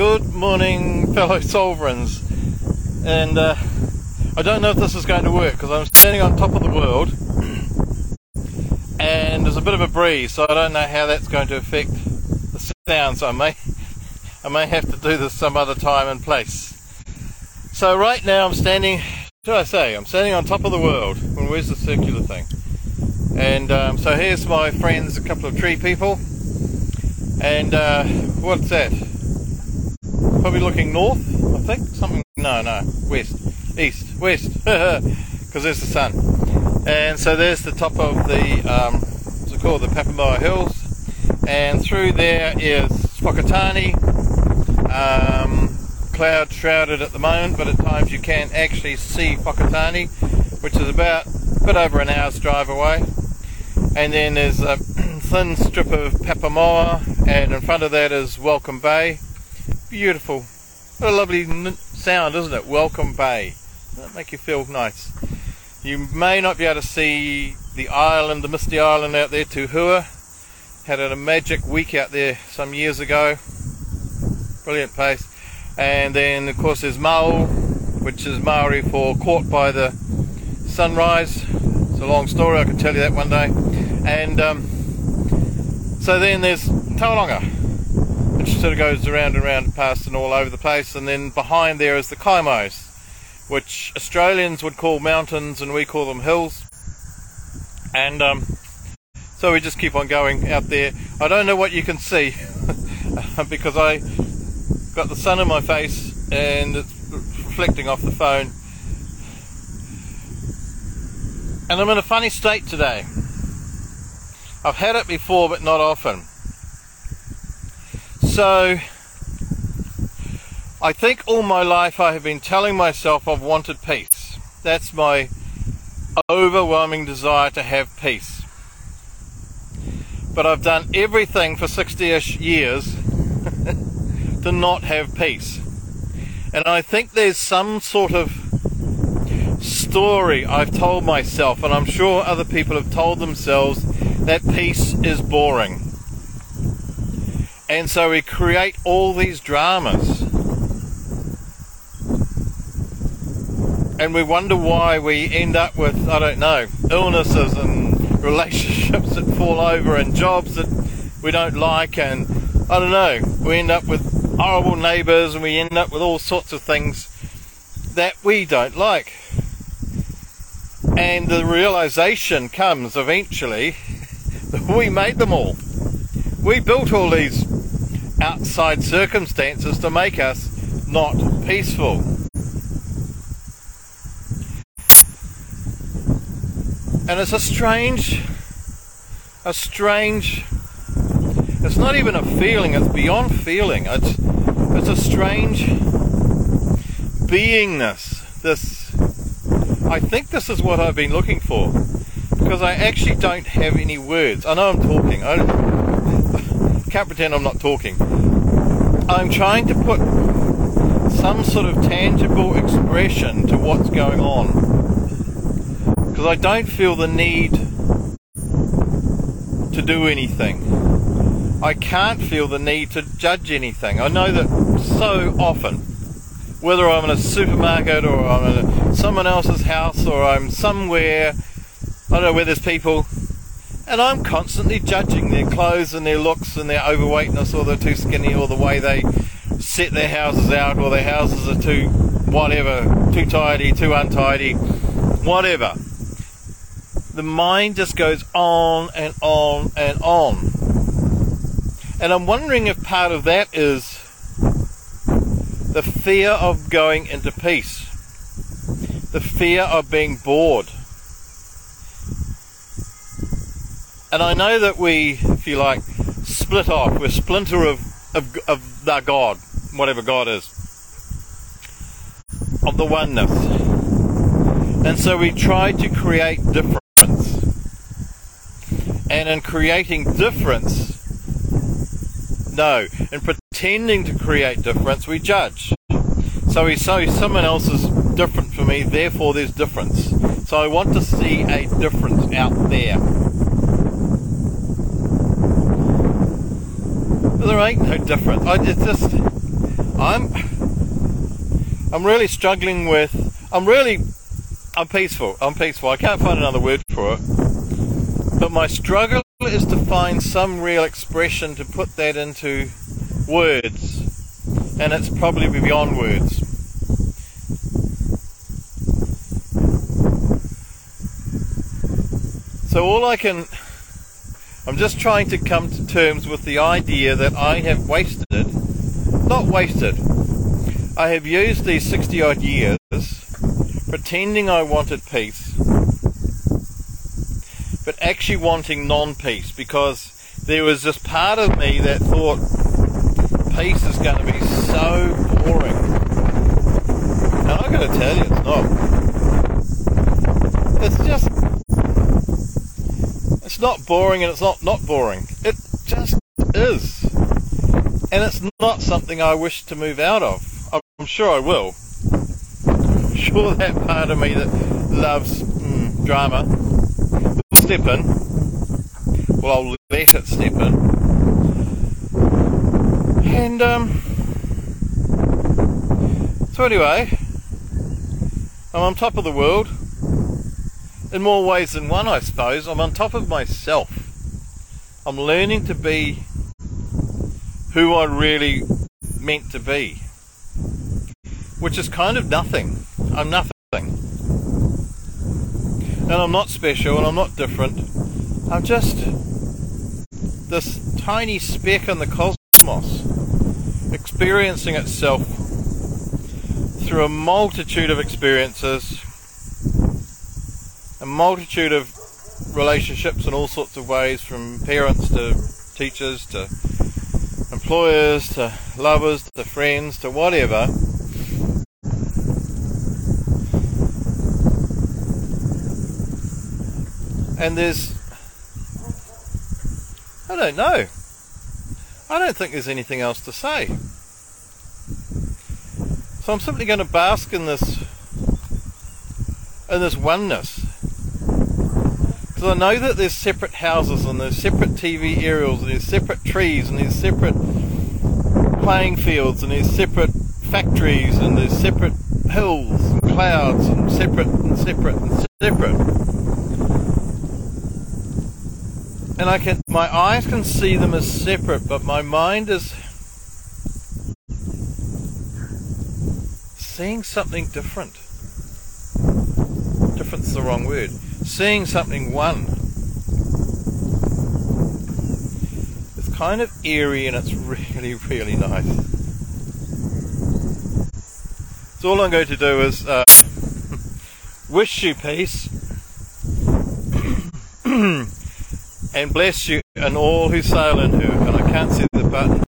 Good morning, fellow sovereigns. And uh, I don't know if this is going to work because I'm standing on top of the world and there's a bit of a breeze, so I don't know how that's going to affect the sounds. I may, I may have to do this some other time and place. So right now I'm standing. Should I say I'm standing on top of the world? Well, where's the circular thing? And um, so here's my friends, a couple of tree people. And uh, what's that? Probably looking north, I think. Something. No, no, west, east, west, because there's the sun. And so there's the top of the um, what's it called, the Papamoa Hills, and through there is Whakatane. Um, cloud shrouded at the moment, but at times you can actually see Whakatane, which is about a bit over an hour's drive away. And then there's a thin strip of Papamoa, and in front of that is Welcome Bay. Beautiful. What a lovely sound, isn't it? Welcome Bay. That make you feel nice. You may not be able to see the island, the misty island out there, Tuhua. Had a magic week out there some years ago. Brilliant place. And then, of course, there's Mauao, which is Maori for caught by the sunrise. It's a long story, I can tell you that one day. And um, so then there's Tauranga, which sort of goes around and around past and all over the place. And then behind there is the Kaimais, which Australians would call mountains and we call them hills. And um, so we just keep on going out there. I don't know what you can see because I got the sun in my face and it's reflecting off the phone. And I'm in a funny state today. I've had it before, but not often. So, I think all my life I have been telling myself I've wanted peace. That's my overwhelming desire to have peace. But I've done everything for 60 ish years to not have peace. And I think there's some sort of story I've told myself, and I'm sure other people have told themselves that peace is boring. And so we create all these dramas. And we wonder why we end up with, I don't know, illnesses and relationships that fall over and jobs that we don't like and I don't know, we end up with horrible neighbours and we end up with all sorts of things that we don't like. And the realization comes eventually that we made them all. We built all these outside circumstances to make us not peaceful. And it's a strange, a strange, it's not even a feeling, it's beyond feeling. It's, it's a strange beingness. This, I think this is what I've been looking for. Because I actually don't have any words. I know I'm talking. I can't pretend I'm not talking. I'm trying to put some sort of tangible expression to what's going on because I don't feel the need to do anything. I can't feel the need to judge anything. I know that so often, whether I'm in a supermarket or I'm in someone else's house or I'm somewhere, I don't know where there's people, and I'm constantly judging their clothes and their looks and their overweightness or they're too skinny or the way they set their houses out or their houses are too whatever, too tidy, too untidy, whatever the mind just goes on and on and on. And I'm wondering if part of that is the fear of going into peace, the fear of being bored. And I know that we, if you like, split off. We're splinter of, of, of God, whatever God is, of the oneness. And so we try to create difference. and in creating difference, no, in pretending to create difference, we judge. So we say someone else is different from me, therefore there's difference. So I want to see a difference out there. There ain't no difference. I just, I'm I'm really struggling with I'm really I'm peaceful. I'm peaceful. I can't find another word for it. But my struggle is to find some real expression to put that into words. And it's probably beyond words. So all I can I'm just trying to come to terms with the idea that I have wasted, not wasted, I have used these 60 odd years pretending I wanted peace, but actually wanting non peace because there was this part of me that thought peace is going to be so boring. And I've got to tell you, it's not. It's just it's not boring and it's not not boring. It just is. And it's not something I wish to move out of. I'm sure I will. I'm sure that part of me that loves mm, drama will step in. Well, I'll let it step in. And, um, so anyway, I'm on top of the world in more ways than one, I suppose. I'm on top of myself. I'm learning to be who I really meant to be, which is kind of nothing. I'm nothing. And I'm not special and I'm not different. I'm just this tiny speck in the cosmos, experiencing itself through a multitude of experiences a multitude of relationships in all sorts of ways, from parents to teachers to employers to lovers to friends to whatever. And there's, I don't know. I don't think there's anything else to say. So I'm simply going to bask in this, in this oneness because I know that there's separate houses and there's separate TV aerials and there's separate trees and there's separate playing fields and there's separate factories and there's separate hills and clouds and separate and separate and separate. And I can, my eyes can see them as separate, but my mind is seeing something different. Different's the wrong word seeing something one. It's kind of eerie and it's really, really nice. So all I'm going to do is uh, wish you peace and bless you and all who sail in her. And I can't see the button.